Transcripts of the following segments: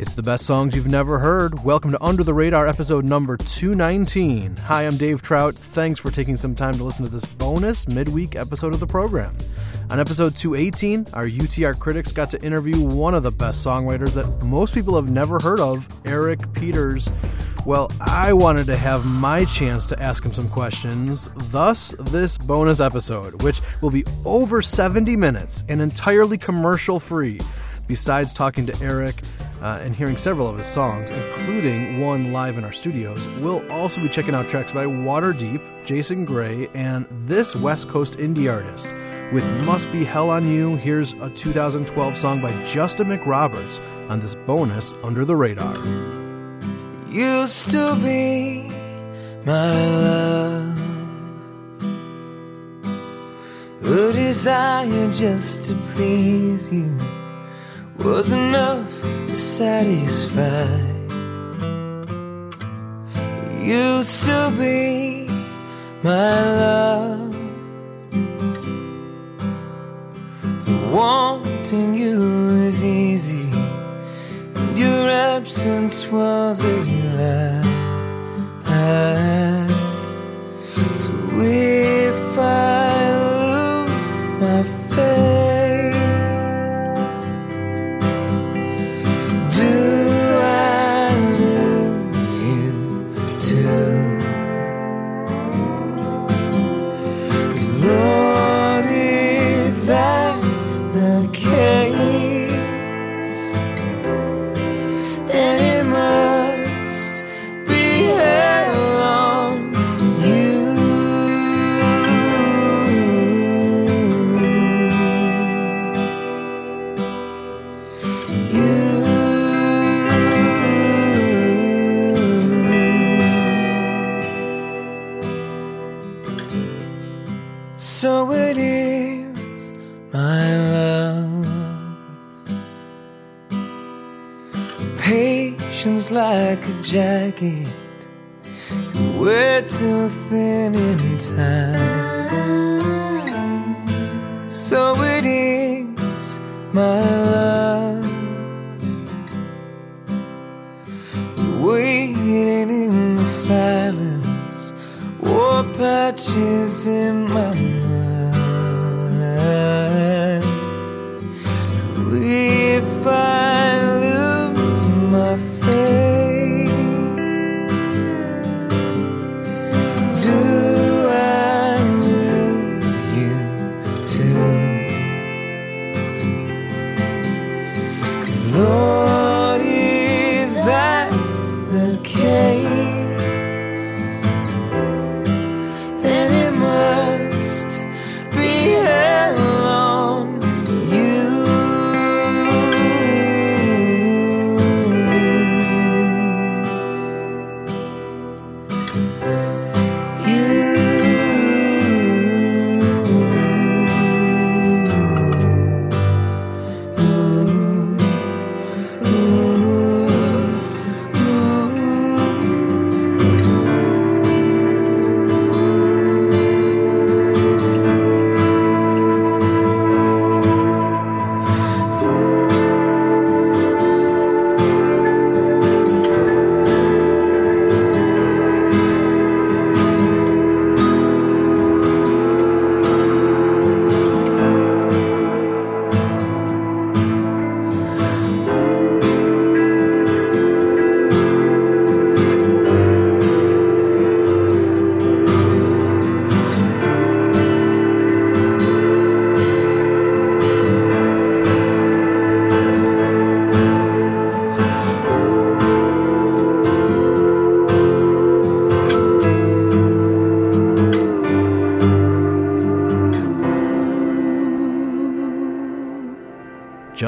It's the best songs you've never heard. Welcome to Under the Radar episode number 219. Hi, I'm Dave Trout. Thanks for taking some time to listen to this bonus midweek episode of the program. On episode 218, our UTR critics got to interview one of the best songwriters that most people have never heard of, Eric Peters. Well, I wanted to have my chance to ask him some questions, thus, this bonus episode, which will be over 70 minutes and entirely commercial free. Besides talking to Eric, uh, and hearing several of his songs, including one live in our studios. We'll also be checking out tracks by Waterdeep, Jason Gray, and this West Coast indie artist. With Must Be Hell on You, here's a 2012 song by Justin McRoberts on this bonus Under the Radar. Used to be my love, a desire just to please you was enough to satisfy. Used to be my love. Wanting you is easy, and your absence was a lie. So if I Patience like a jacket, we're too thin in time. So it is, my love. Waiting in the silence, war patches in my mind.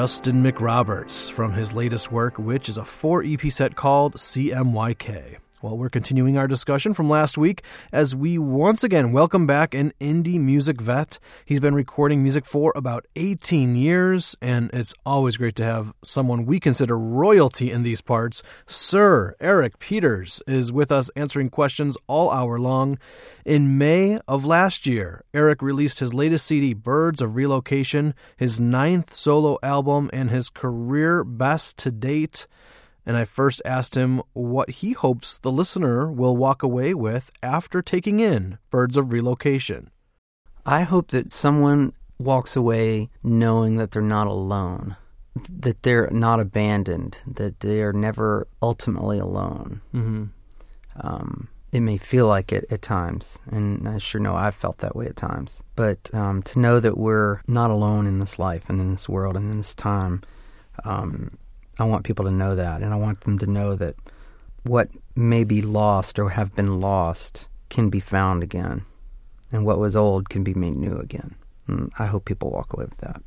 Justin McRoberts from his latest work, which is a four EP set called CMYK. Well, we're continuing our discussion from last week as we once again welcome back an indie music vet. He's been recording music for about 18 years, and it's always great to have someone we consider royalty in these parts. Sir Eric Peters is with us answering questions all hour long. In May of last year, Eric released his latest CD, Birds of Relocation, his ninth solo album, and his career best to date. And I first asked him what he hopes the listener will walk away with after taking in Birds of Relocation. I hope that someone walks away knowing that they're not alone, that they're not abandoned, that they are never ultimately alone. Mm-hmm. Um, it may feel like it at times, and I sure know I've felt that way at times. But um, to know that we're not alone in this life and in this world and in this time, um, I want people to know that, and I want them to know that what may be lost or have been lost can be found again, and what was old can be made new again. And I hope people walk away with that.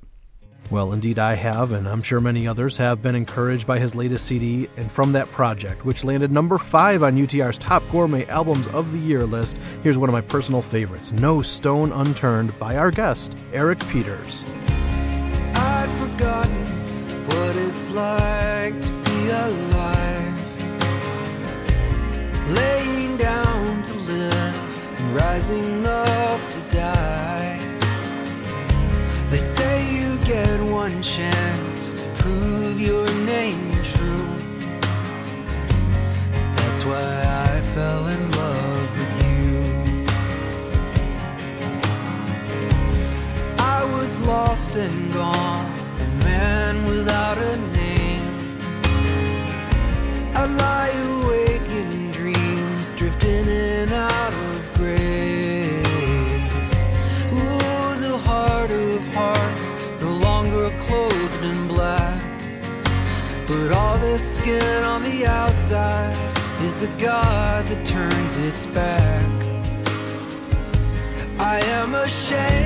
Well, indeed, I have, and I'm sure many others have been encouraged by his latest CD and from that project, which landed number five on UTR's top gourmet albums of the year list. Here's one of my personal favorites No Stone Unturned by our guest, Eric Peters. I'd forgotten what it's like to be alive. Laying down to live and rising up to die. They say you get one chance to prove your name true. That's why I fell in love with you. I was lost and gone, man without a name. I lie awake in dreams, drifting in out of grace. Ooh, the heart of hearts, no longer clothed in black. But all the skin on the outside is the God that turns its back. I am ashamed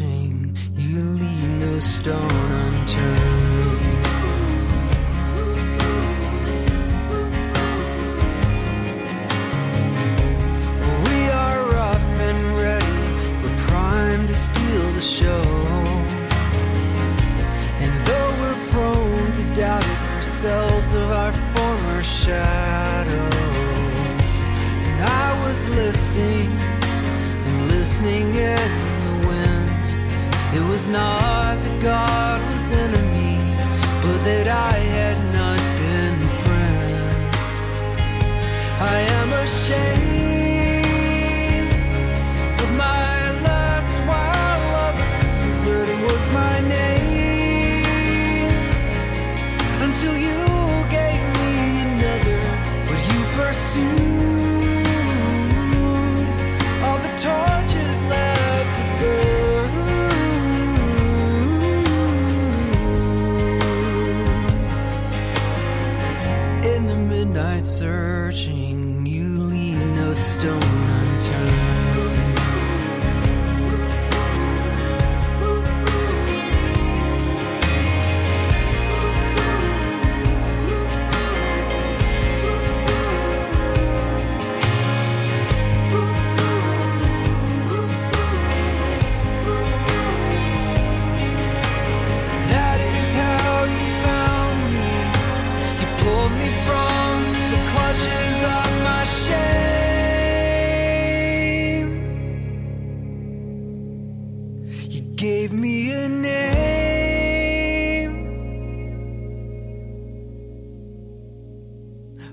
shadows, and I was listening and listening in the wind. It was not that God was enemy, but that I had not been friend. I am ashamed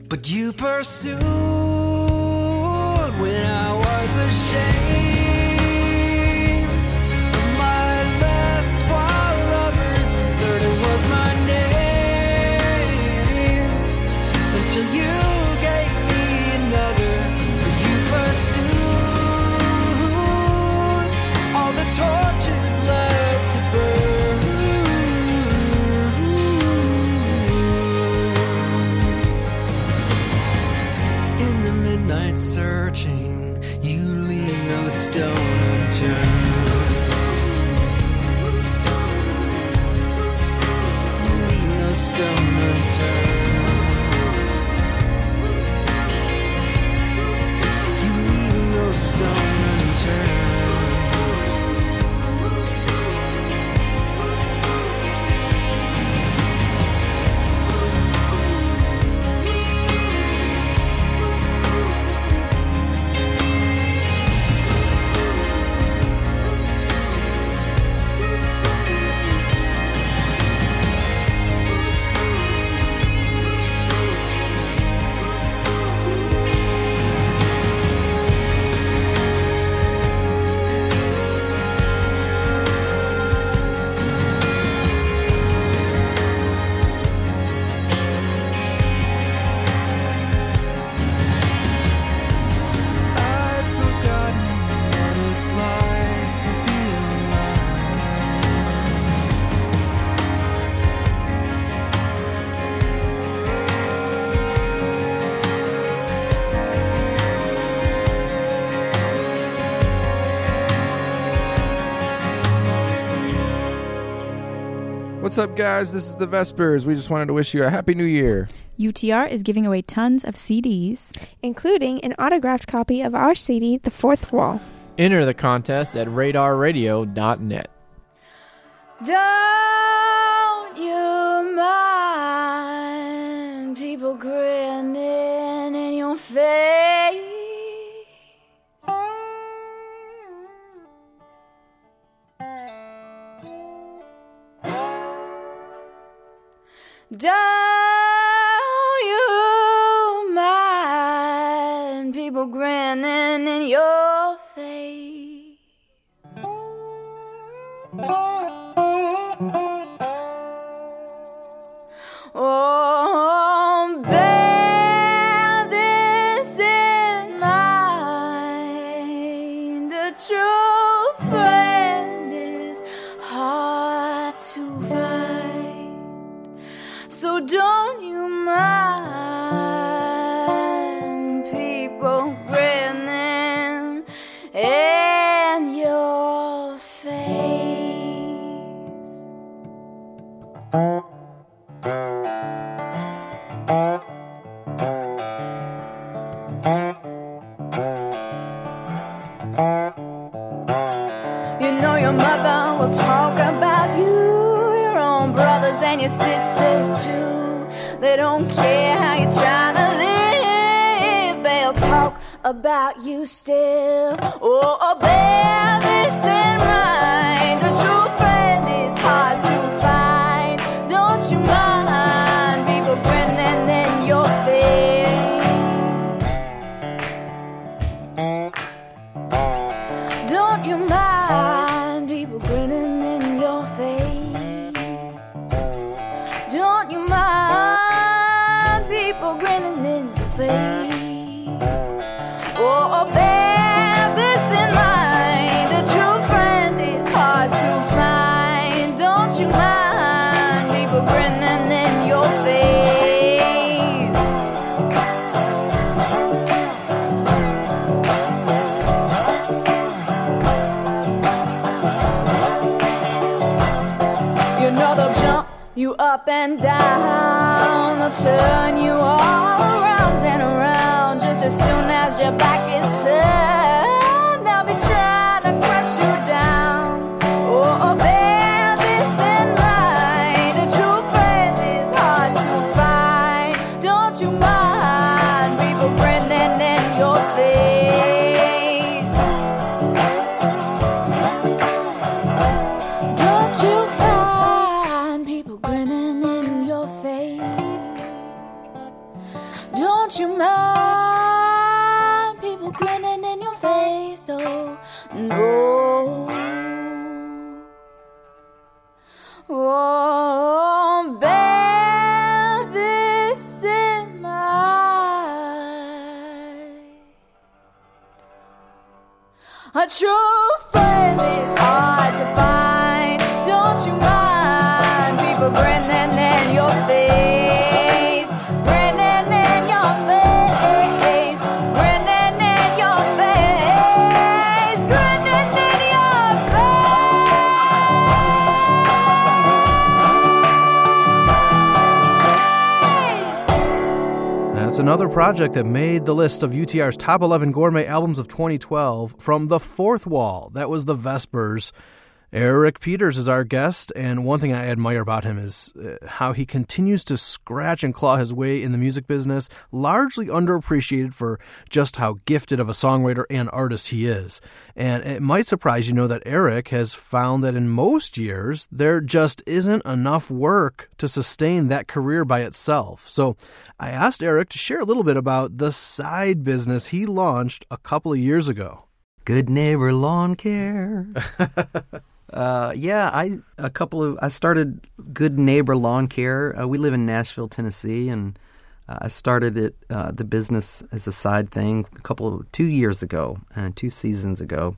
but you pursued when I was ashamed what's up, guys? This is the Vespers. We just wanted to wish you a happy new year. UTR is giving away tons of CDs, including an autographed copy of our CD, The Fourth Wall. Enter the contest at radarradio.net. Don't you mind people grinning in your face? Don't you mind people grinning in your project that made the list of UTR's top 11 gourmet albums of 2012 from The Fourth Wall. That was The Vespers. Eric Peters is our guest, and one thing I admire about him is uh, how he continues to scratch and claw his way in the music business, largely underappreciated for just how gifted of a songwriter and artist he is. And it might surprise you know that Eric has found that in most years, there just isn't enough work to sustain that career by itself. So I asked Eric to share a little bit about the side business he launched a couple of years ago. Good neighbor lawn care. uh, yeah, I a couple of I started Good Neighbor Lawn Care. Uh, we live in Nashville, Tennessee, and uh, I started it uh, the business as a side thing a couple of two years ago, uh, two seasons ago,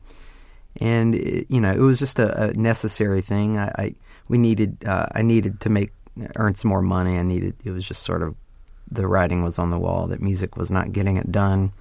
and it, you know it was just a, a necessary thing. I, I we needed uh, I needed to make earn some more money. I needed it was just sort of the writing was on the wall that music was not getting it done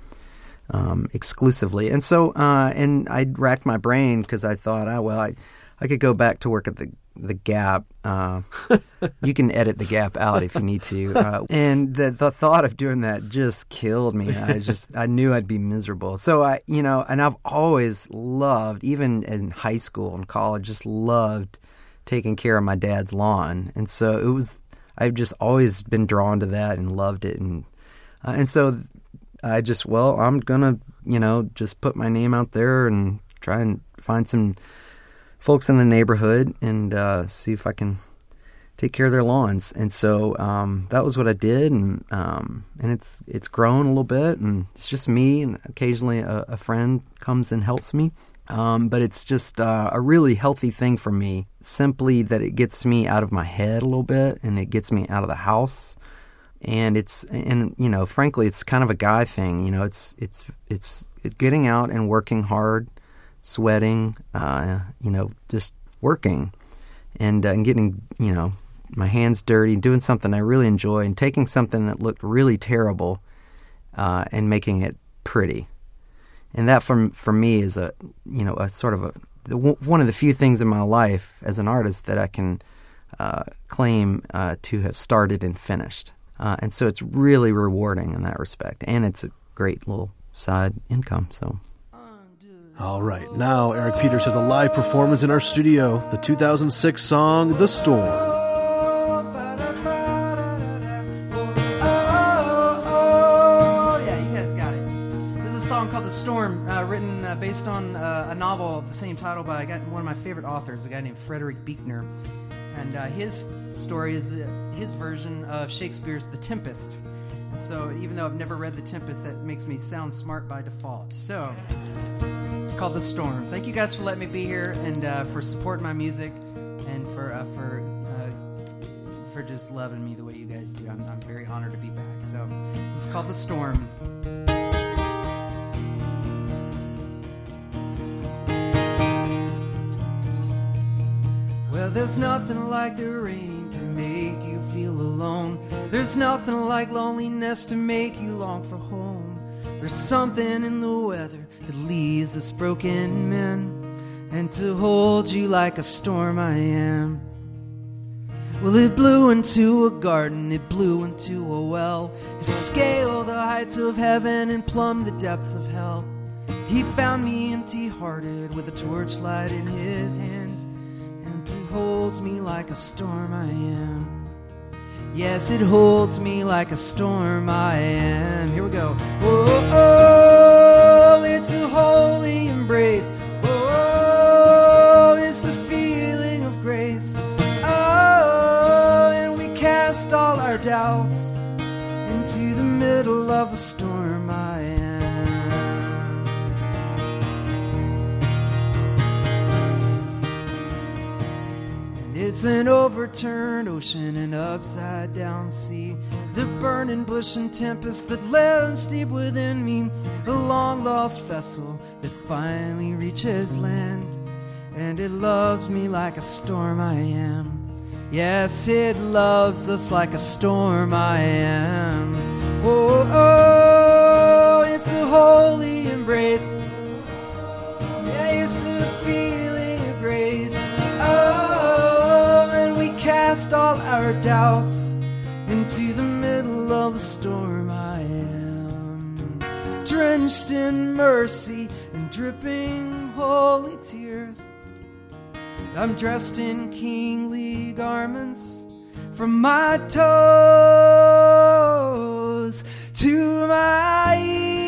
um, exclusively. And so, uh, and I racked my brain because I thought, oh well, I, I could go back to work at the the gap. Uh, you can edit the gap out if you need to. Uh, and the the thought of doing that just killed me. I just I knew I'd be miserable. So I you know, and I've always loved, even in high school and college, just loved taking care of my dad's lawn. And so it was. I've just always been drawn to that and loved it, and uh, and so I just well, I'm gonna you know just put my name out there and try and find some folks in the neighborhood and uh, see if I can take care of their lawns. And so um, that was what I did, and um, and it's it's grown a little bit, and it's just me, and occasionally a, a friend comes and helps me. Um, but it's just uh, a really healthy thing for me, simply that it gets me out of my head a little bit, and it gets me out of the house. And it's and you know, frankly, it's kind of a guy thing. You know, it's it's it's getting out and working hard sweating, uh, you know, just working and, uh, and getting, you know, my hands dirty, doing something I really enjoy, and taking something that looked really terrible uh, and making it pretty. And that, for for me, is a you know a sort of a one of the few things in my life as an artist that I can uh, claim uh, to have started and finished. Uh, and so it's really rewarding in that respect, and it's a great little side income. So. All right, now Eric Peters has a live performance in our studio, the 2006 song The Storm. Oh, yeah, you guys got it. This is a song called The Storm, uh, written uh, based on uh, a novel of the same title by one of my favorite authors, a guy named Frederick Buechner. And uh, his story is uh, his version of Shakespeare's The Tempest. So even though I've never read The Tempest, that makes me sound smart by default. So. It's called The Storm. Thank you guys for letting me be here and uh, for supporting my music and for uh, for uh, for just loving me the way you guys do. I'm, I'm very honored to be back. So it's called The Storm. There's nothing like the rain to make you feel alone. There's nothing like loneliness to make you long for home. There's something in the weather that leaves us broken men. And to hold you like a storm I am. Well, it blew into a garden, it blew into a well. It scaled the heights of heaven and plumbed the depths of hell. He found me empty hearted with a torchlight in his hand. And it holds me like a storm I am. Yes, it holds me like a storm I am. Here we go. Oh, oh, it's a holy embrace. Oh, it's the feeling of grace. Oh, and we cast all our doubts into the middle of the storm it's an overturned ocean and upside down sea. The burning bush and tempest that lives deep within me. A long lost vessel that finally reaches land. And it loves me like a storm I am. Yes, it loves us like a storm I am. Oh, oh, it's a holy embrace. Cast all our doubts into the middle of the storm I am. Drenched in mercy and dripping holy tears. I'm dressed in kingly garments from my toes to my ears.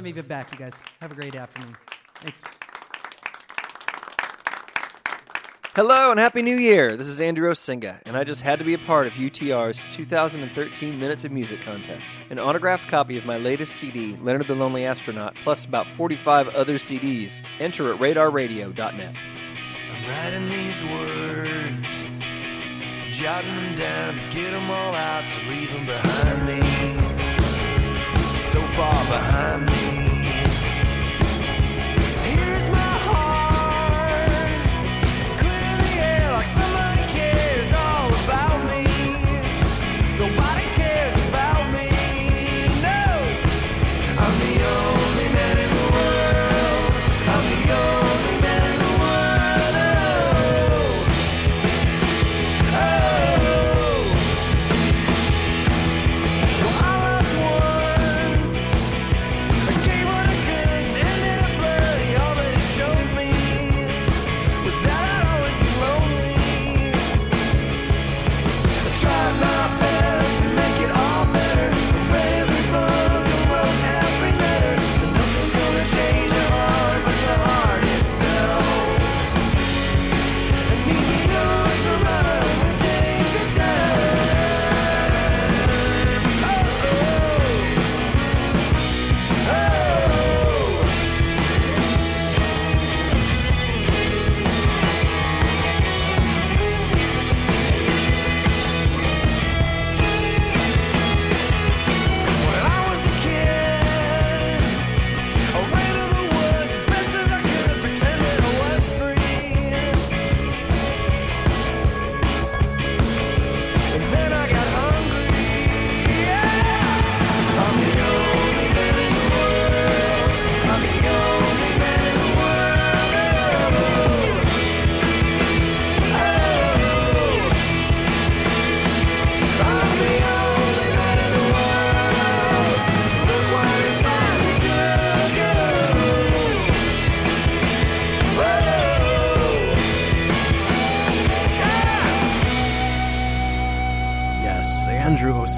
Am. Thanks for letting me be back, you guys. Have a great afternoon. Thanks. Hello and Happy New Year! This is Andrew Osenga, and I just had to be a part of UTR's 2013 Minutes of Music contest. An autographed copy of my latest CD, Leonard the Lonely Astronaut, plus about 45 other CDs. Enter at radarradio.net. I'm writing these words, jotting them down to get them all out to leave them behind me. So far behind me.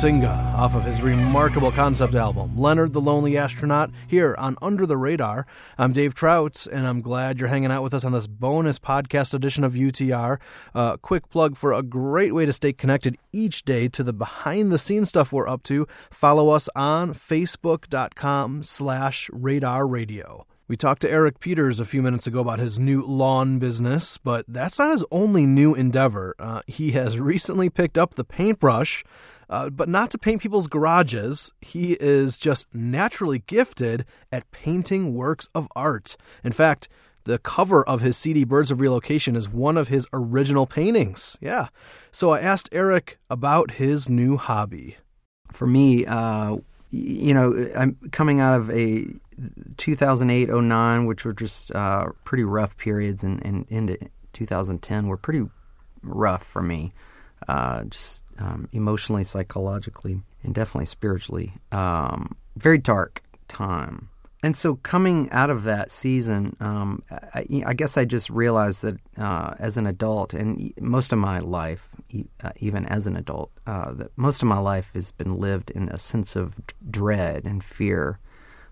Osenga off of his remarkable concept album, Leonard the Lonely Astronaut, here on Under the Radar. I'm Dave Trout, and I'm glad you're hanging out with us on this bonus podcast edition of UTR. Uh, quick plug for a great way to stay connected each day to the behind the scenes stuff we're up to. Follow us on facebook.com slash radar radio. We talked to Eric Peters a few minutes ago about his new lawn business, but that's not his only new endeavor. Uh, he has recently picked up the paintbrush, uh, but not to paint people's garages. He is just naturally gifted at painting works of art. In fact, the cover of his CD Birds of Relocation is one of his original paintings. Yeah. So I asked Eric about his new hobby. For me, uh, you know, I'm coming out of a 2008 09, which were just uh, pretty rough periods, and, and into 2010 were pretty rough for me, uh, just um, emotionally, psychologically, and definitely spiritually. Um, very dark time. And so, coming out of that season, um, I, I guess I just realized that uh, as an adult, and most of my life, uh, even as an adult, uh, that most of my life has been lived in a sense of dread and fear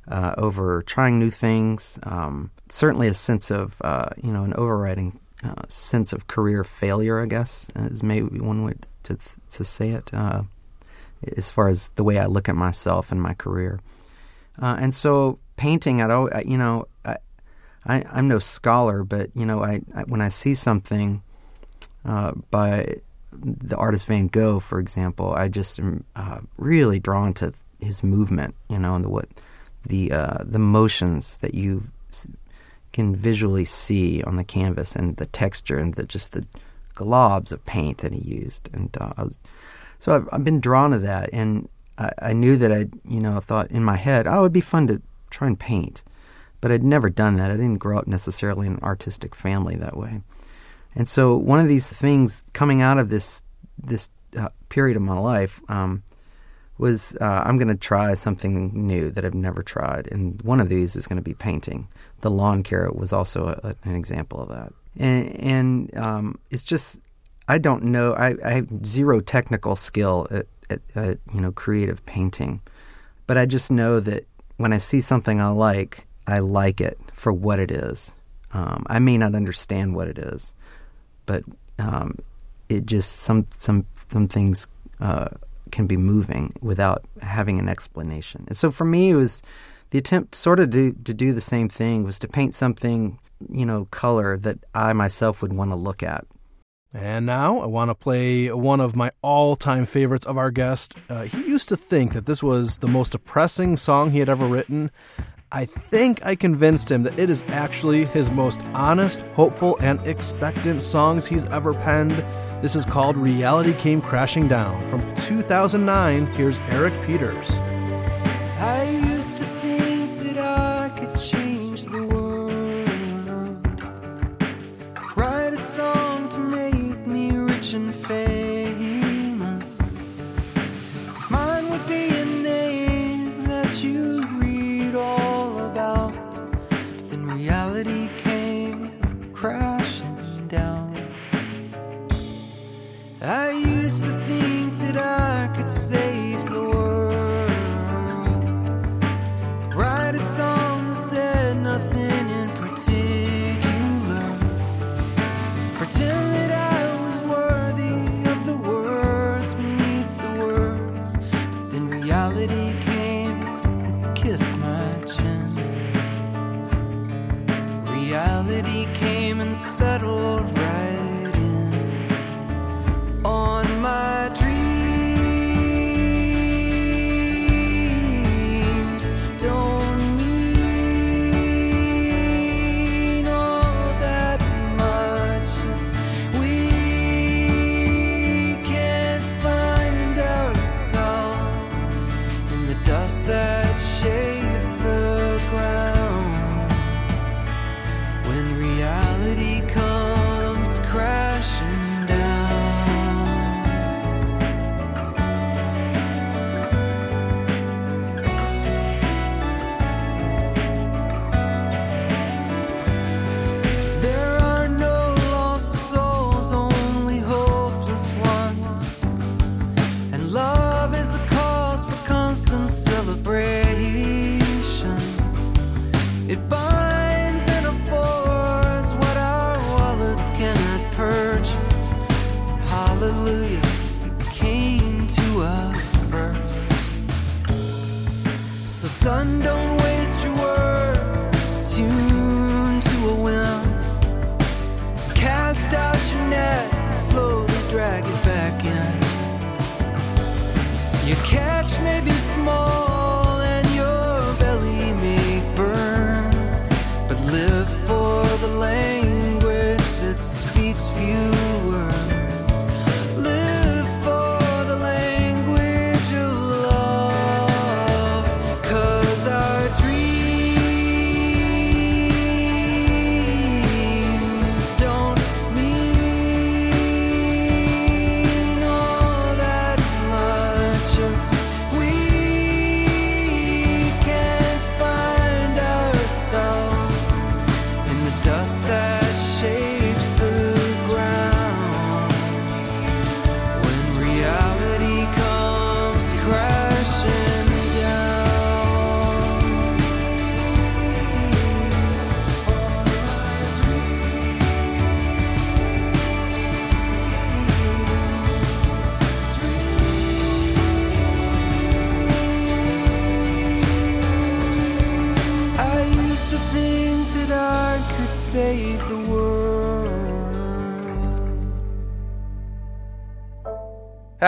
uh, over trying new things. Um, certainly, a sense of uh, you know an overriding sense of career failure. I guess is maybe one way to to say it. Uh, as far as the way I look at myself and my career, uh, and so painting, I'd always, you know, I, I, I'm no scholar, but you know, I, I when I see something uh, by the artist Van Gogh, for example, I just am uh, really drawn to his movement, you know, and the what the uh, the motions that you can visually see on the canvas and the texture and the just the globs of paint that he used, and uh, I was so I've, I've been drawn to that, and I, I knew that I, you know, thought in my head, oh, it'd be fun to try and paint, but I'd never done that. I didn't grow up necessarily in an artistic family that way, and so one of these things coming out of this this uh, period of my life um, was uh, I'm going to try something new that I've never tried, and one of these is going to be painting. The lawn care was also a, an example of that, and, and um, it's just I don't know. I, I have zero technical skill at, at, at you know creative painting, but I just know that when I see something I like, I like it for what it is. Um, I may not understand what it is, but um, it just some some some things uh, can be moving without having an explanation. And so for me, it was the attempt sort of to, to do the same thing was to paint something you know color that I myself would want to look at. And now I want to play one of my all time favorites of our guest. Uh, he used to think that this was the most depressing song he had ever written. I think I convinced him that it is actually his most honest, hopeful, and expectant songs he's ever penned. This is called Reality Came Crashing Down. From 2009, here's Eric Peters. I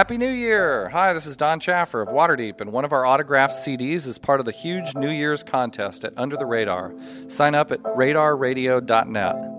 Happy New Year! Hi, this is Don Chaffer of Waterdeep, and one of our autographed CDs is part of the huge New Year's contest at Under the Radar. Sign up at radarradio.net.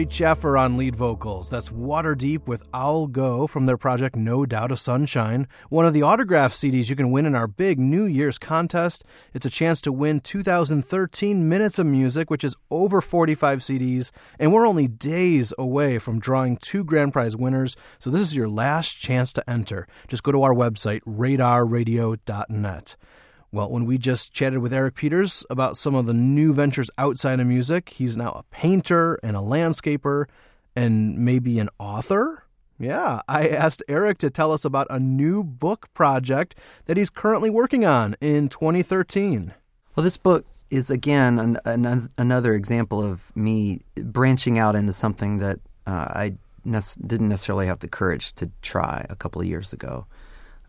Lori Chaffer on lead vocals. That's Waterdeep with I'll Go from their project No Doubt of Sunshine, one of the autograph CDs you can win in our big New Year's contest. It's a chance to win 2013 minutes of music, which is over 45 CDs, and we're only days away from drawing two grand prize winners, so this is your last chance to enter. Just go to our website, radarradio.net. Well, when we just chatted with Eric Peters about some of the new ventures outside of music, he's now a painter and a landscaper and maybe an author. Yeah, I asked Eric to tell us about a new book project that he's currently working on in 2013. Well, this book is again an, an, another example of me branching out into something that uh, I nec- didn't necessarily have the courage to try a couple of years ago.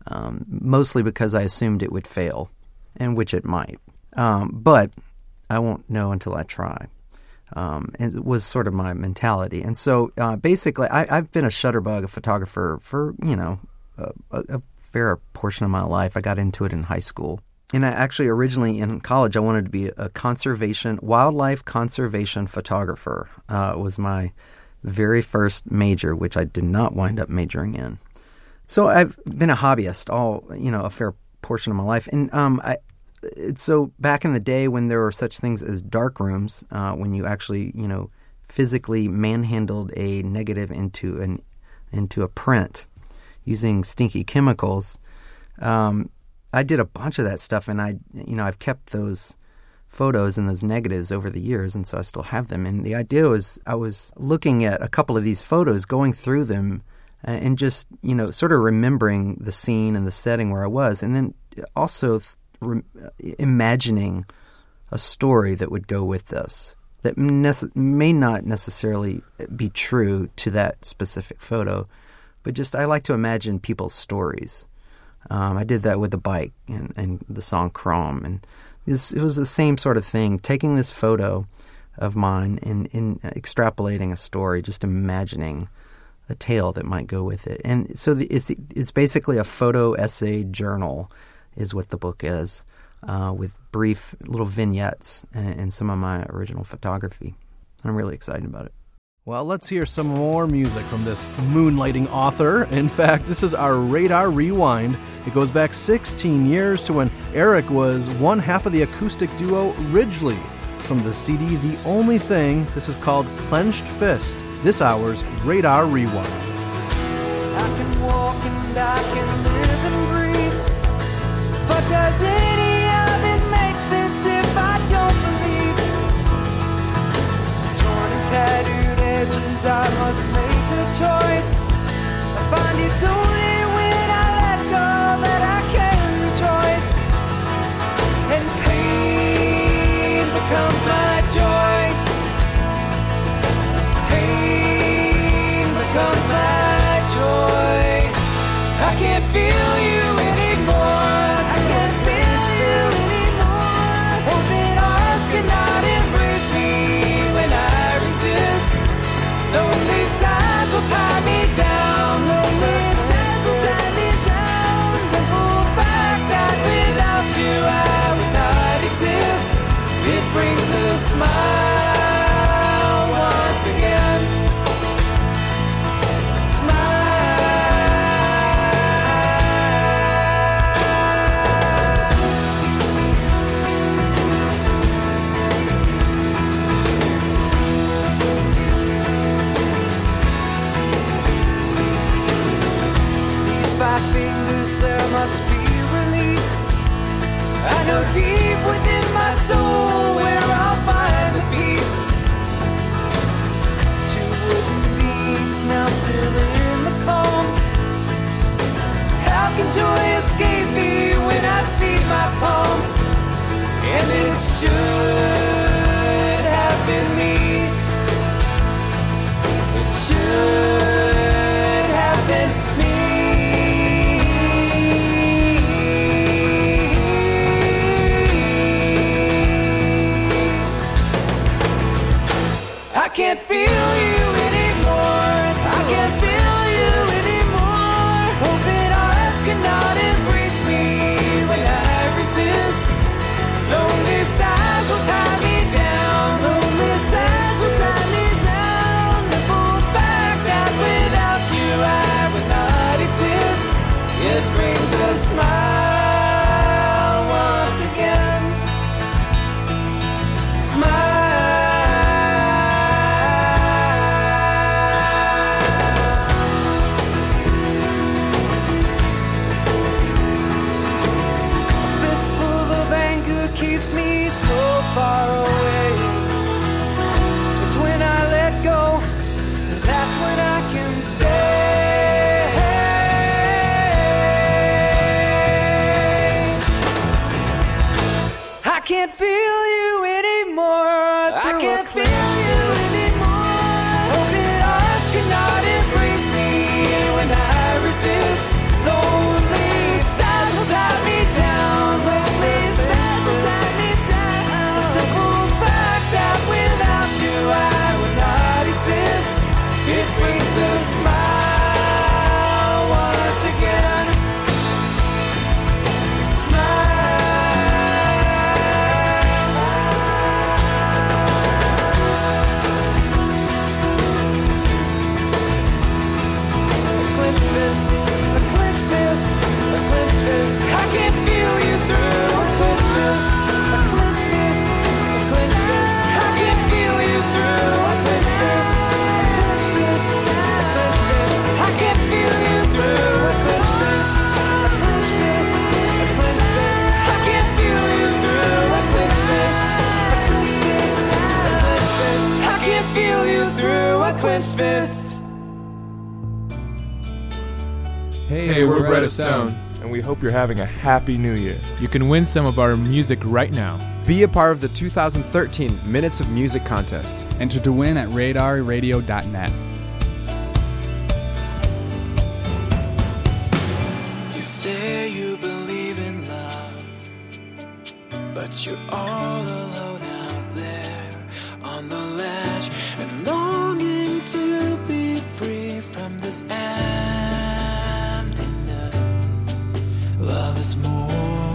Um, mostly because I assumed it would fail, and which it might. Um, but I won't know until I try. Um, and it was sort of my mentality. And so uh, basically, I, I've been a shutterbug, a photographer for you know a, a fair portion of my life. I got into it in high school. And I actually originally in college I wanted to be a conservation wildlife conservation photographer. Uh, was my very first major, which I did not wind up majoring in. So I've been a hobbyist all you know a fair portion of my life, and um, I so back in the day when there were such things as dark rooms, uh, when you actually you know physically manhandled a negative into an into a print using stinky chemicals. Um, I did a bunch of that stuff, and I you know I've kept those photos and those negatives over the years, and so I still have them. And the idea was I was looking at a couple of these photos, going through them, and just you know sort of remembering the scene and the setting where I was, and then also re- imagining a story that would go with this that nece- may not necessarily be true to that specific photo, but just I like to imagine people's stories. Um, I did that with the bike and, and the song Chrome, and this, it was the same sort of thing. Taking this photo of mine and, and extrapolating a story, just imagining a tale that might go with it. And so the, it's it's basically a photo essay journal, is what the book is, uh, with brief little vignettes and, and some of my original photography. I'm really excited about it. Well, let's hear some more music from this moonlighting author. In fact, this is our Radar Rewind. It goes back 16 years to when Eric was one half of the acoustic duo Ridgely. From the CD The Only Thing, this is called Clenched Fist, this hour's Radar Rewind. I can walk and I can live and breathe. But does any of it make sense if I don't believe? Torn and tattooed edges, I must make a choice. I find it's only when I let go that I can rejoice. And pain becomes my Becomes my joy. I can't feel you anymore. I can't feel you anymore. Open arms cannot embrace me when I resist. Lonely sighs will tie me down. Lonely sighs will tie me down. The simple fact that without you I would not exist. It brings a smile fingers, there must be release. I know deep within my soul where I'll find the peace. Two wooden beams now still in the calm. How can joy escape me when I see my palms? And it should have been me. It should can't feel you fist. Hey, we're, Bread of Stone. and we hope you're having a happy new year. You can win some of our music right now. Be a part of the 2013 Minutes of Music contest. Enter to win at radarradio.net. You say you believe in love, but you're all alone. this emptiness. Love is more.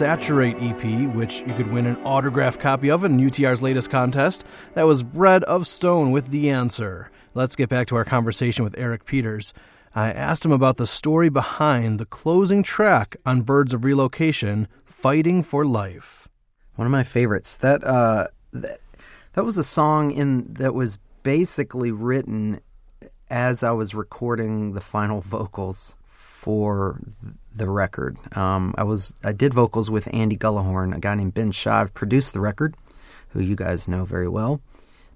Saturate EP, which you could win an autographed copy of in UTR's latest contest. That was Bread of Stone with The Answer. Let's get back to our conversation with Eric Peters. I asked him about the story behind the closing track on Birds of Relocation, Fighting for Life. One of my favorites. That uh, that, that was a song in that was basically written as I was recording the final vocals for the record. Um, I was I did vocals with Andy Gullahorn, a guy named Ben Shive produced the record, who you guys know very well.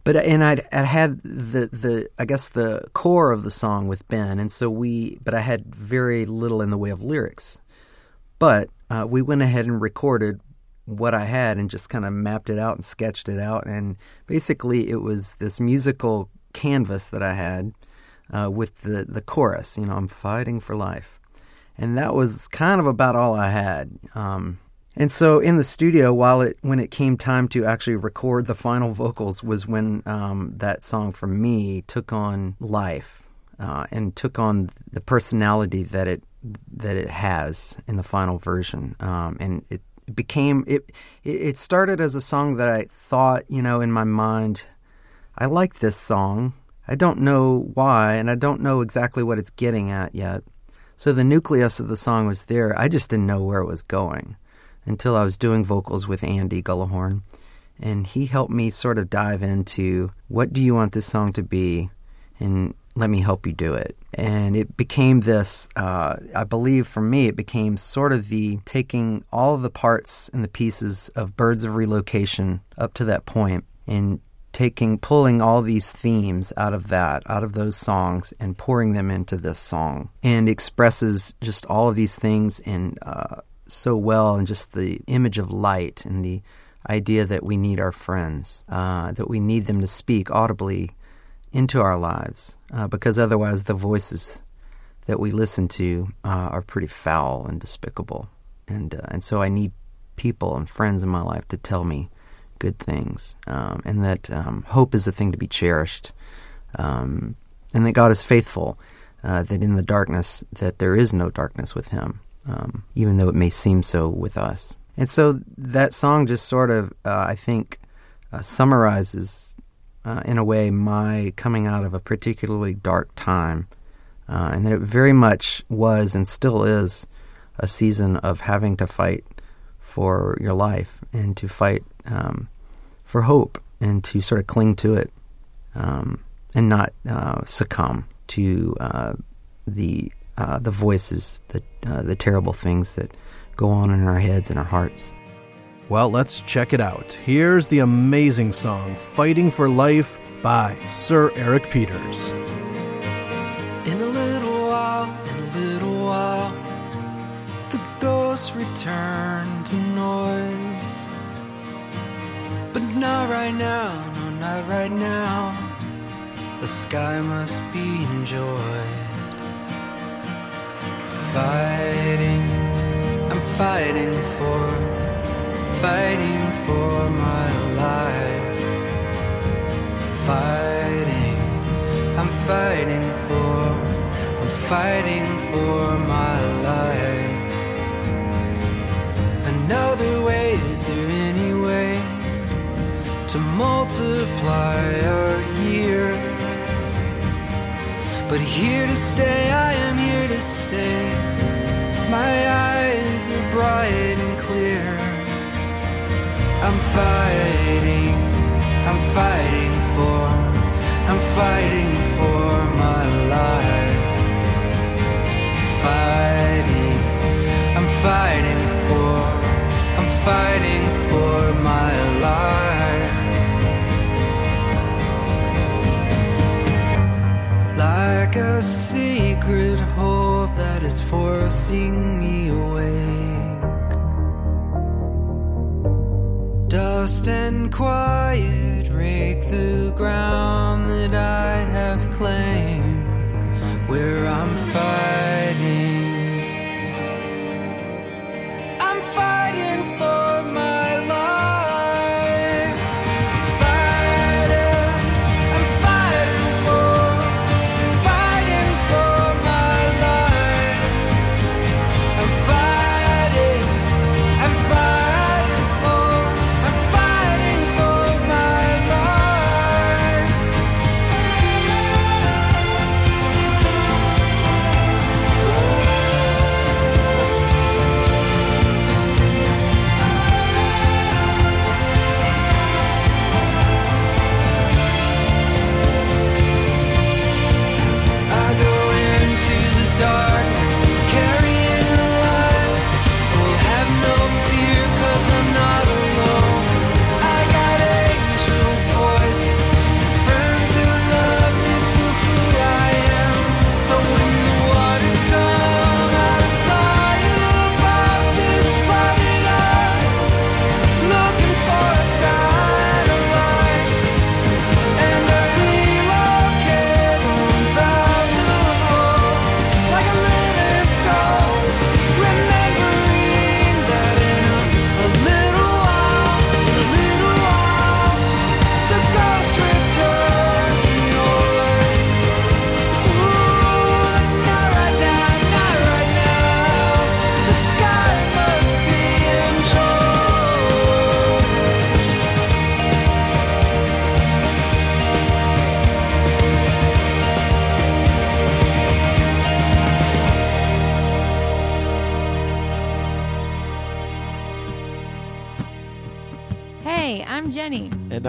But and I'd, I had the the I guess the core of the song with Ben, and so we. But I had very little in the way of lyrics. But uh, we went ahead and recorded what I had and just kind of mapped it out and sketched it out. And basically, it was this musical canvas that I had uh, with the, the chorus, you know, I'm fighting for life. And that was kind of about all I had. Um, and so in the studio, while it when it came time to actually record the final vocals, was when um, that song for me took on life uh, and took on the personality that it that it has in the final version. Um, and it became it. It started as a song that I thought, you know, in my mind, I like this song. I don't know why, and I don't know exactly what it's getting at yet. So the nucleus of the song was there. I just didn't know where it was going until I was doing vocals with Andy Gullahorn. And he helped me sort of dive into what do you want this song to be and let me help you do it. And it became this, uh, I believe for me, it became sort of the taking all of the parts and the pieces of Birds of Relocation up to that point and taking pulling all these themes out of that out of those songs and pouring them into this song and expresses just all of these things in uh, so well and just the image of light and the idea that we need our friends uh, that we need them to speak audibly into our lives uh, because otherwise the voices that we listen to uh, are pretty foul and despicable. And uh, and so I need people and friends in my life to tell me good things, um, and that um, hope is a thing to be cherished, um, and that God is faithful. Uh, that in the darkness, that there is no darkness with Him, um, even though it may seem so with us. And so that song just sort of, uh, I think, uh, summarizes, uh, in a way, my coming out of a particularly dark time, uh, and that it very much was and still is a season of having to fight for your life and to fight um, for hope and to sort of cling to it um, and not uh, succumb to uh, the uh, the voices, the uh, the terrible things that go on in our heads and our hearts. Well, let's check it out. Here's the amazing song "Fighting for Life" by Sir Eric Peters. In a little while, in a little while, the ghosts return to noise. Not right now, no, not right now. The sky must be enjoyed. Fighting, I'm fighting for, fighting for my life. Fighting, I'm fighting for, I'm fighting for my life. Another way, is there any way to multiply our years? But here to stay, I am here to stay. My eyes are bright and clear. I'm fighting, I'm fighting for, I'm fighting for my life. Fighting, I'm fighting for, I'm fighting for my life. Like a secret hope that is forcing me awake. Dust and quiet rake the ground that I have claimed where I'm fighting.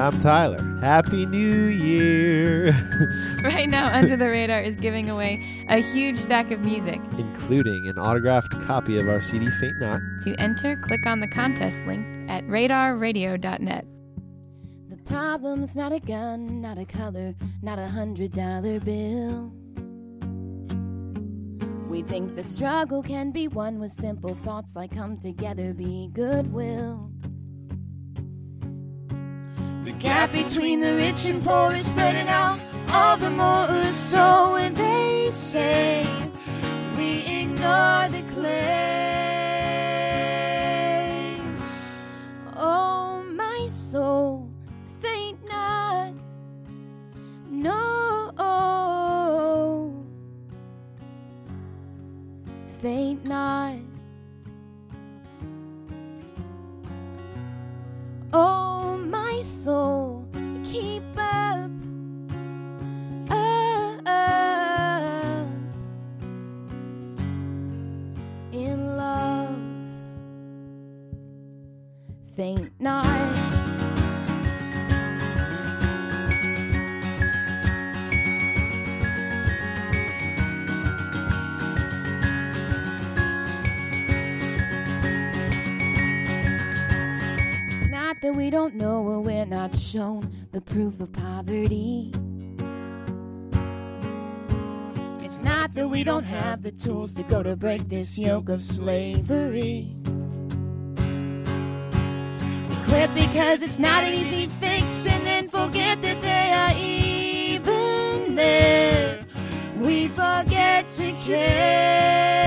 I'm Tyler. Happy New Year! Right now, Under the Radar is giving away a huge stack of music. Including an autographed copy of our CD Faint Not. To enter, click on the contest link at radarradio.net. The problem's not a gun, not a color, not a hundred dollar bill. We think the struggle can be won with simple thoughts like come together, be goodwill. Gap between the rich and poor is spreading out all the more so when they say we ignore the claims. Oh, my soul, faint not. No, faint not. Oh, my soul, shown the proof of poverty. It's not that we don't have the tools to go to break this yoke of slavery. We quit because it's not an easy fix and then forget that they are even there. We forget to care.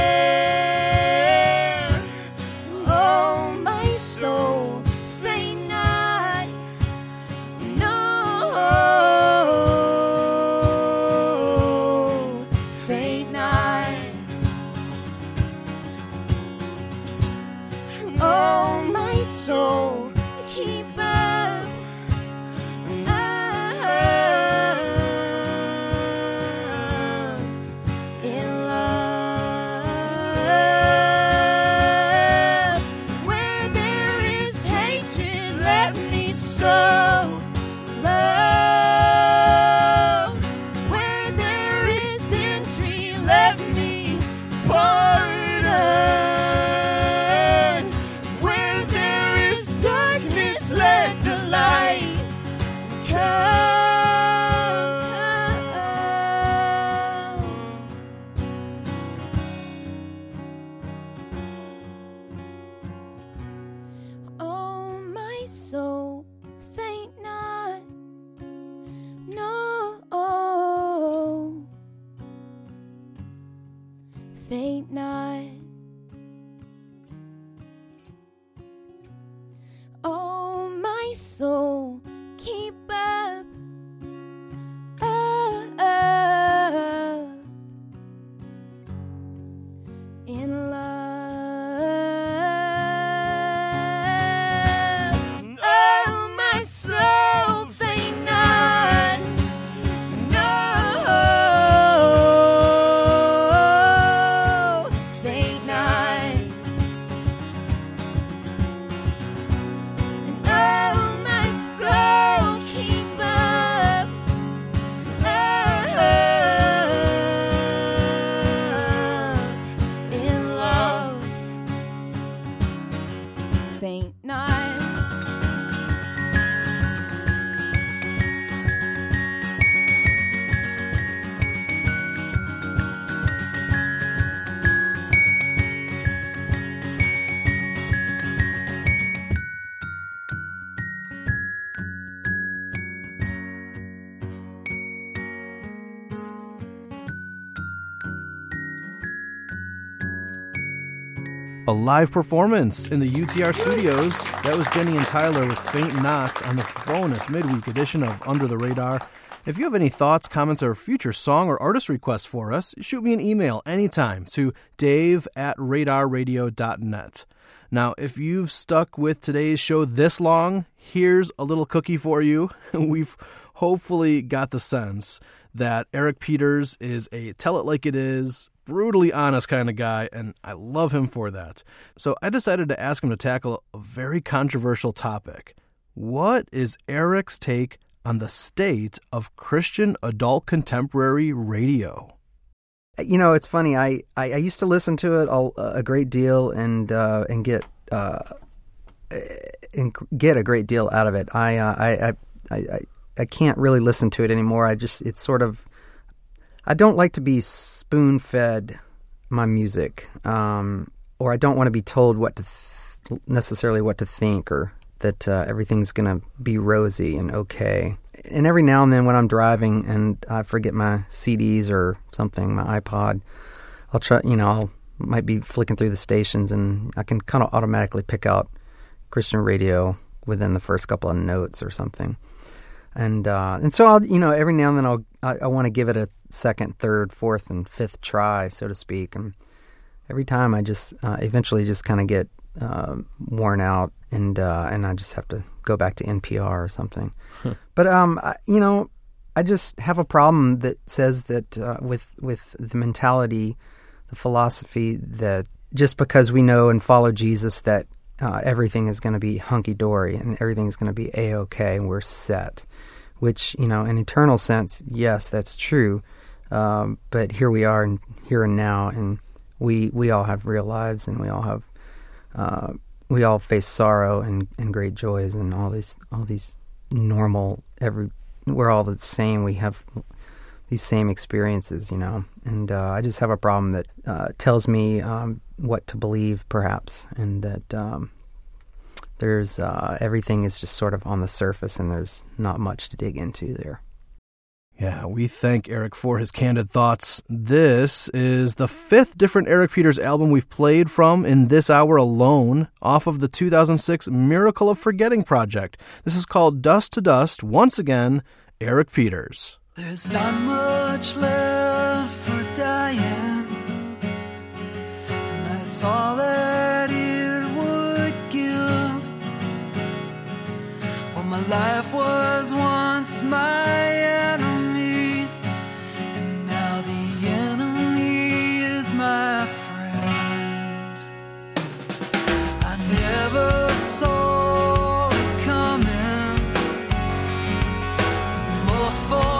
Live performance in the UTR studios. That was Jenny and Tyler with Faint Not on this bonus midweek edition of Under the Radar. If you have any thoughts, comments, or future song or artist requests for us, shoot me an email anytime to dave at radarradio.net. Now, if you've stuck with today's show this long, here's a little cookie for you. We've hopefully got the sense that Eric Peters is a tell it like it is, brutally honest kind of guy, and I love him for that. So I decided to ask him to tackle a very controversial topic. What is Eric's take on the state of Christian adult contemporary radio? You know, it's funny. I, I, I used to listen to it all, a great deal and uh, and get uh, and get a great deal out of it. I, uh, I, I I I can't really listen to it anymore. I just it's sort of I don't like to be spoon fed my music, um, or I don't want to be told what to th- necessarily what to think or that uh, everything's going to be rosy and okay. And every now and then when I'm driving and I forget my CDs or something, my iPod, I'll try, you know, I'll might be flicking through the stations and I can kind of automatically pick out Christian radio within the first couple of notes or something. And uh, and so I'll you know every now and then I'll I, I want to give it a second, third, fourth, and fifth try, so to speak. And every time I just uh, eventually just kind of get uh, worn out, and uh, and I just have to go back to NPR or something. But um, I, you know, I just have a problem that says that uh, with with the mentality, the philosophy that just because we know and follow Jesus that uh, everything is going to be hunky dory and everything is going to be a okay and we're set. Which you know, in an eternal sense, yes, that's true. Um, but here we are, and here and now, and we we all have real lives, and we all have uh, we all face sorrow and, and great joys and all these all these normal every we're all the same we have these same experiences you know and uh, I just have a problem that uh, tells me um, what to believe perhaps and that um, there's uh, everything is just sort of on the surface and there's not much to dig into there Yeah, we thank Eric for his candid thoughts. This is the fifth different Eric Peters album we've played from in this hour alone, off of the 2006 Miracle of Forgetting project. This is called Dust to Dust. Once again, Eric Peters. There's not much left for dying, and that's all that my life was once my enemy, and now the enemy is my friend. I never saw it coming. Most folks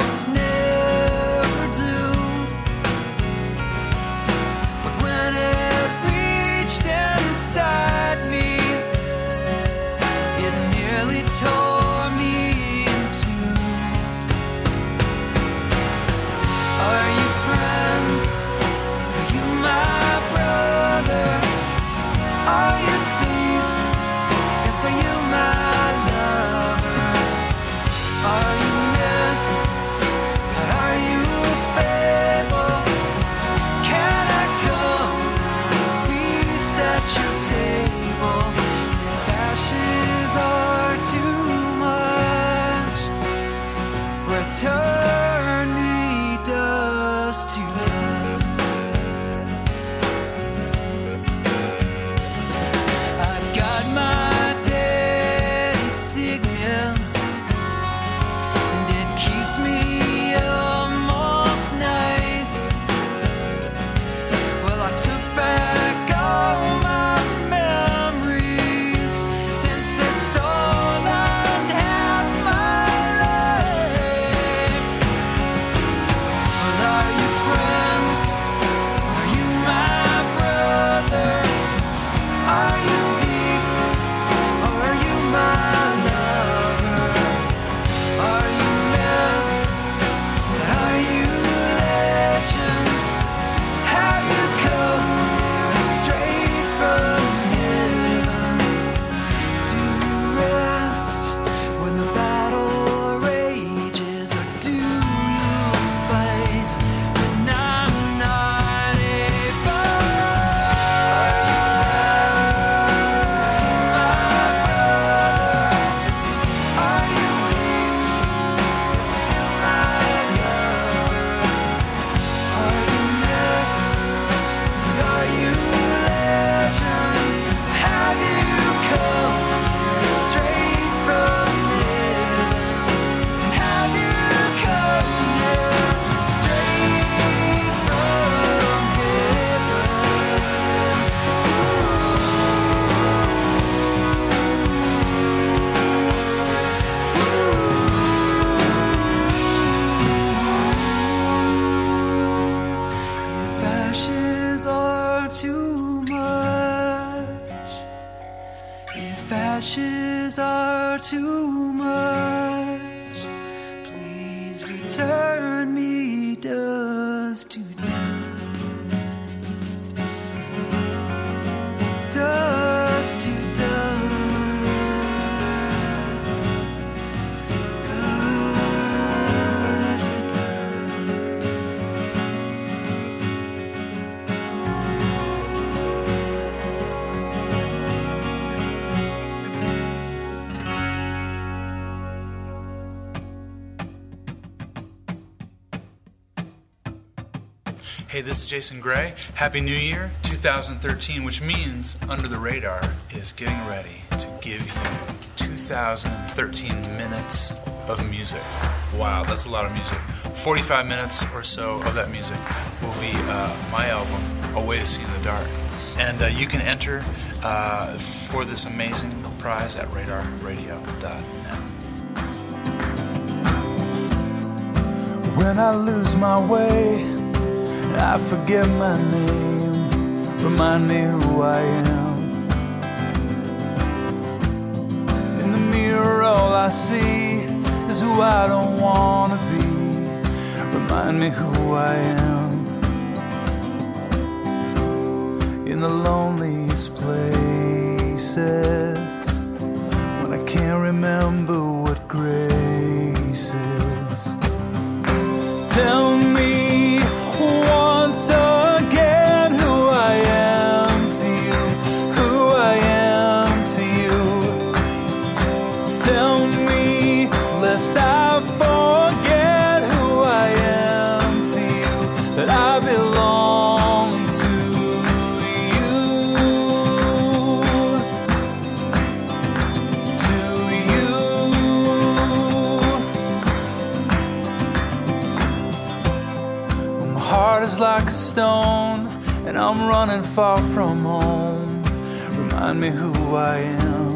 ashes are too much, please return Jason Gray. Happy New Year 2013, which means Under the Radar is getting ready to give you 2013 minutes of music. Wow, that's a lot of music. 45 minutes or so of that music will be uh, my album, A Way to See in the Dark. And uh, you can enter uh, for this amazing prize at radarradio.net. When I lose my way, I forget my name. Remind me who I am. In the mirror, all I see is who I don't wanna be. Remind me who I am. In the loneliest places, when I can't remember what grace is. Tell me stone, and I'm running far from home. Remind me who I am.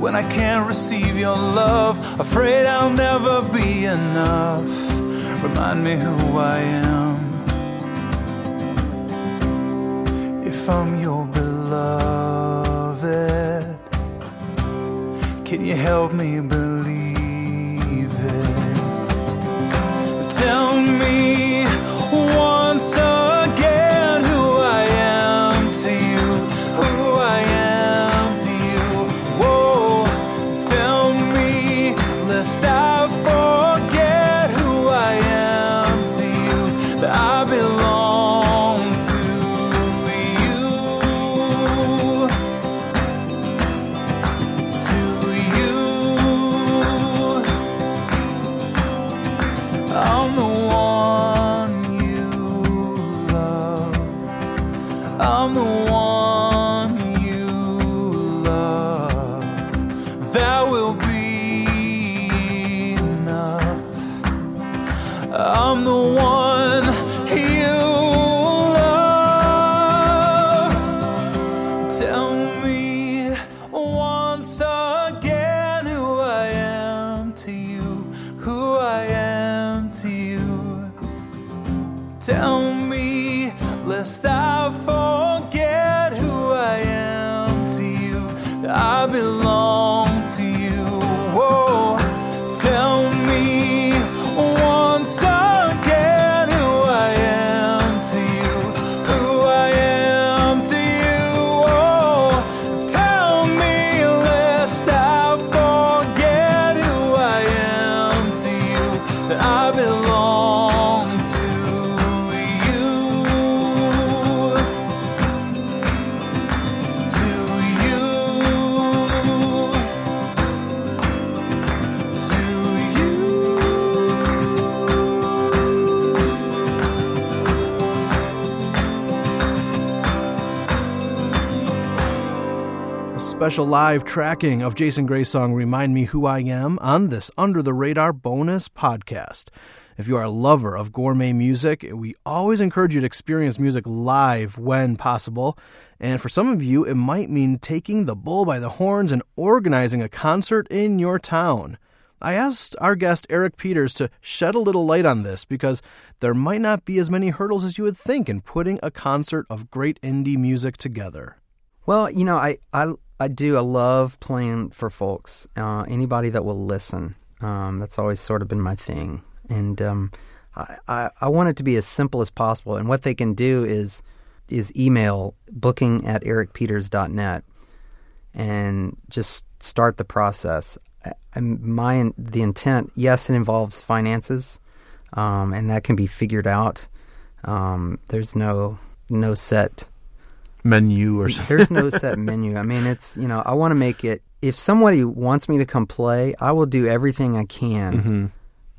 When I can't receive your love, afraid I'll never be enough. Remind me who I am. If I'm your beloved, can you help me believe Tell me once special live tracking of Jason Gray's song Remind Me Who I Am on this Under the Radar bonus podcast. If you are a lover of gourmet music, we always encourage you to experience music live when possible. And for some of you, it might mean taking the bull by the horns and organizing a concert in your town. I asked our guest Eric Peters to shed a little light on this because there might not be as many hurdles as you would think in putting a concert of great indie music together. Well, you know, I I, I do. I love playing for folks. Uh, anybody that will listen. Um, that's always sort of been my thing, and um, I, I I want it to be as simple as possible. And what they can do is is email booking at ericpeters.net and just start the process. My the intent, yes, it involves finances, um, and that can be figured out. Um, there's no no set menu or something. There's no set menu. I mean, it's you know, I want to make it. If somebody wants me to come play, I will do everything I can mm-hmm.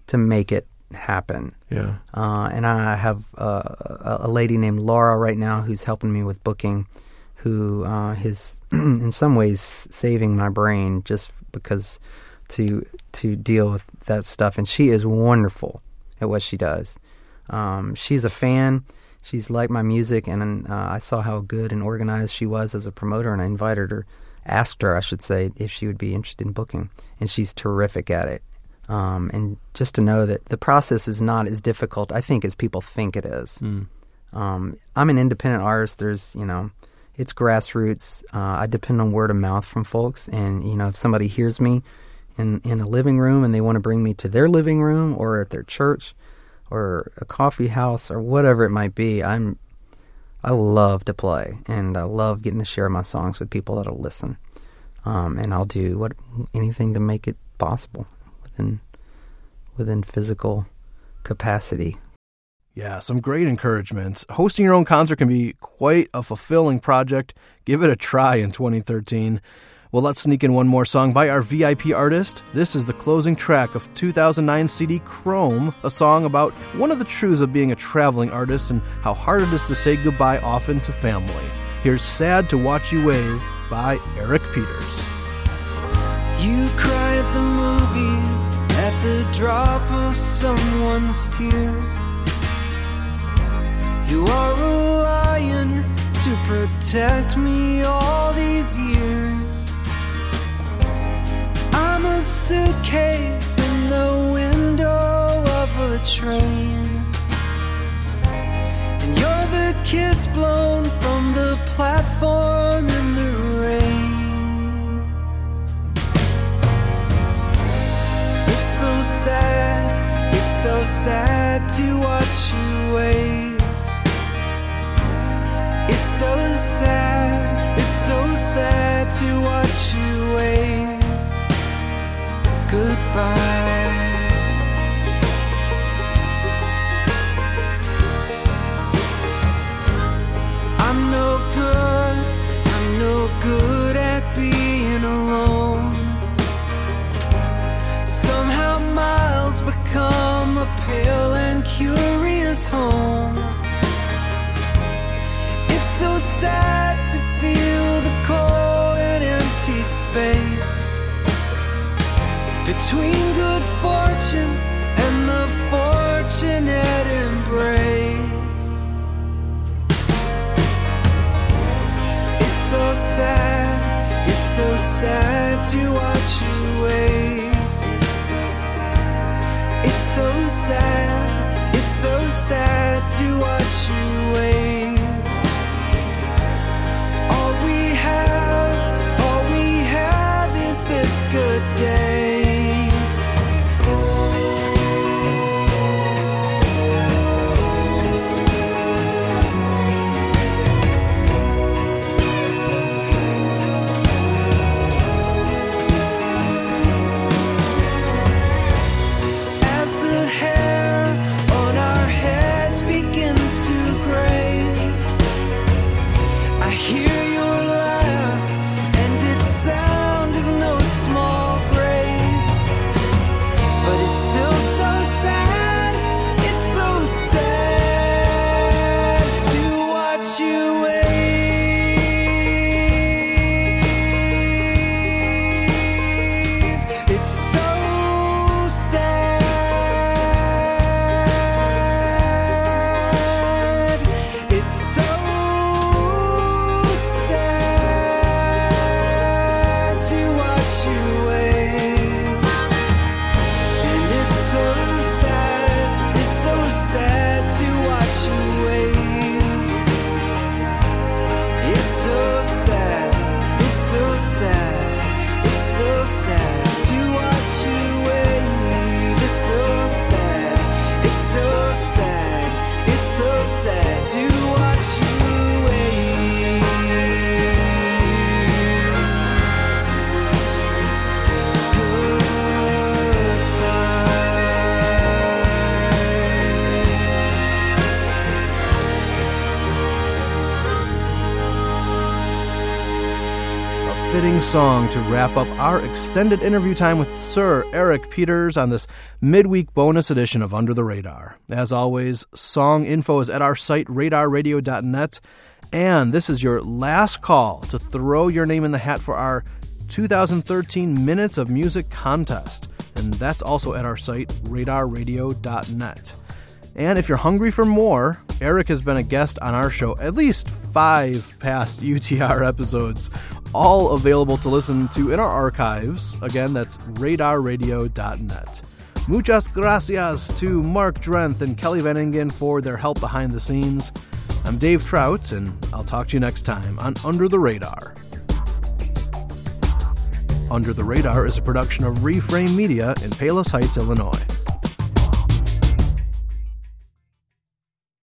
to make it happen. Yeah. Uh, and I have uh, a lady named Laura right now who's helping me with booking, who uh, is in some ways saving my brain just because to to deal with that stuff. And she is wonderful at what she does. Um, she's a fan. She's liked my music, and uh, I saw how good and organized she was as a promoter, and I invited her, asked her, I should say, if she would be interested in booking, and she's terrific at it. Um, and just to know that the process is not as difficult, I think, as people think it is. Mm. Um, I'm an independent artist. There's, you know, it's grassroots. Uh, I depend on word of mouth from folks, and you know, if somebody hears me in in a living room and they want to bring me to their living room or at their church or a coffee house or whatever it might be, I'm I love to play, and I love getting to share my songs with people that'll listen. Um, and I'll do what anything to make it possible within within physical capacity. Yeah, some great encouragement. Hosting your own concert can be quite a fulfilling project. Give it a try in 2013. Well, let's sneak in one more song by our VIP artist. This is the closing track of 2009 CD Chrome, a song about one of the truths of being a traveling artist and how hard it is to say goodbye often to family. Here's Sad to Watch You Wave by Eric Peters. You cry at the movies at the drop of someone's tears. You are a lion to protect me all these years. Suitcase in the window of a train. And you're the kiss blown from the platform in the rain. It's so sad, it's so sad to watch you wave. It's so sad, it's so sad to watch you wave goodbye. I'm no good, I'm no good at being alone. Somehow miles become a pale and curious home. It's so sad to feel the cold and empty space between good fortune and the fortunate embrace. It's so sad, it's so sad to watch you wave. It's so sad, it's so sad to watch you wave. All we have, all we have is this good day. Song to wrap up our extended interview time with Sir Eric Peters on this midweek bonus edition of Under the Radar. As always, song info is at our site, radarradio.net. And this is your last call to throw your name in the hat for our 2013 Minutes of Music contest. And that's also at our site, radarradio.net. And if you're hungry for more, Eric has been a guest on our show at least five past UTR episodes, all available to listen to in our archives. Again, that's radarradio.net. Muchas gracias to Mark Drenth and Kelly Van Ingen for their help behind the scenes. I'm Dave Trout, and I'll talk to you next time on Under the Radar. Under the Radar is a production of Reframe Media in Palos Heights, Illinois.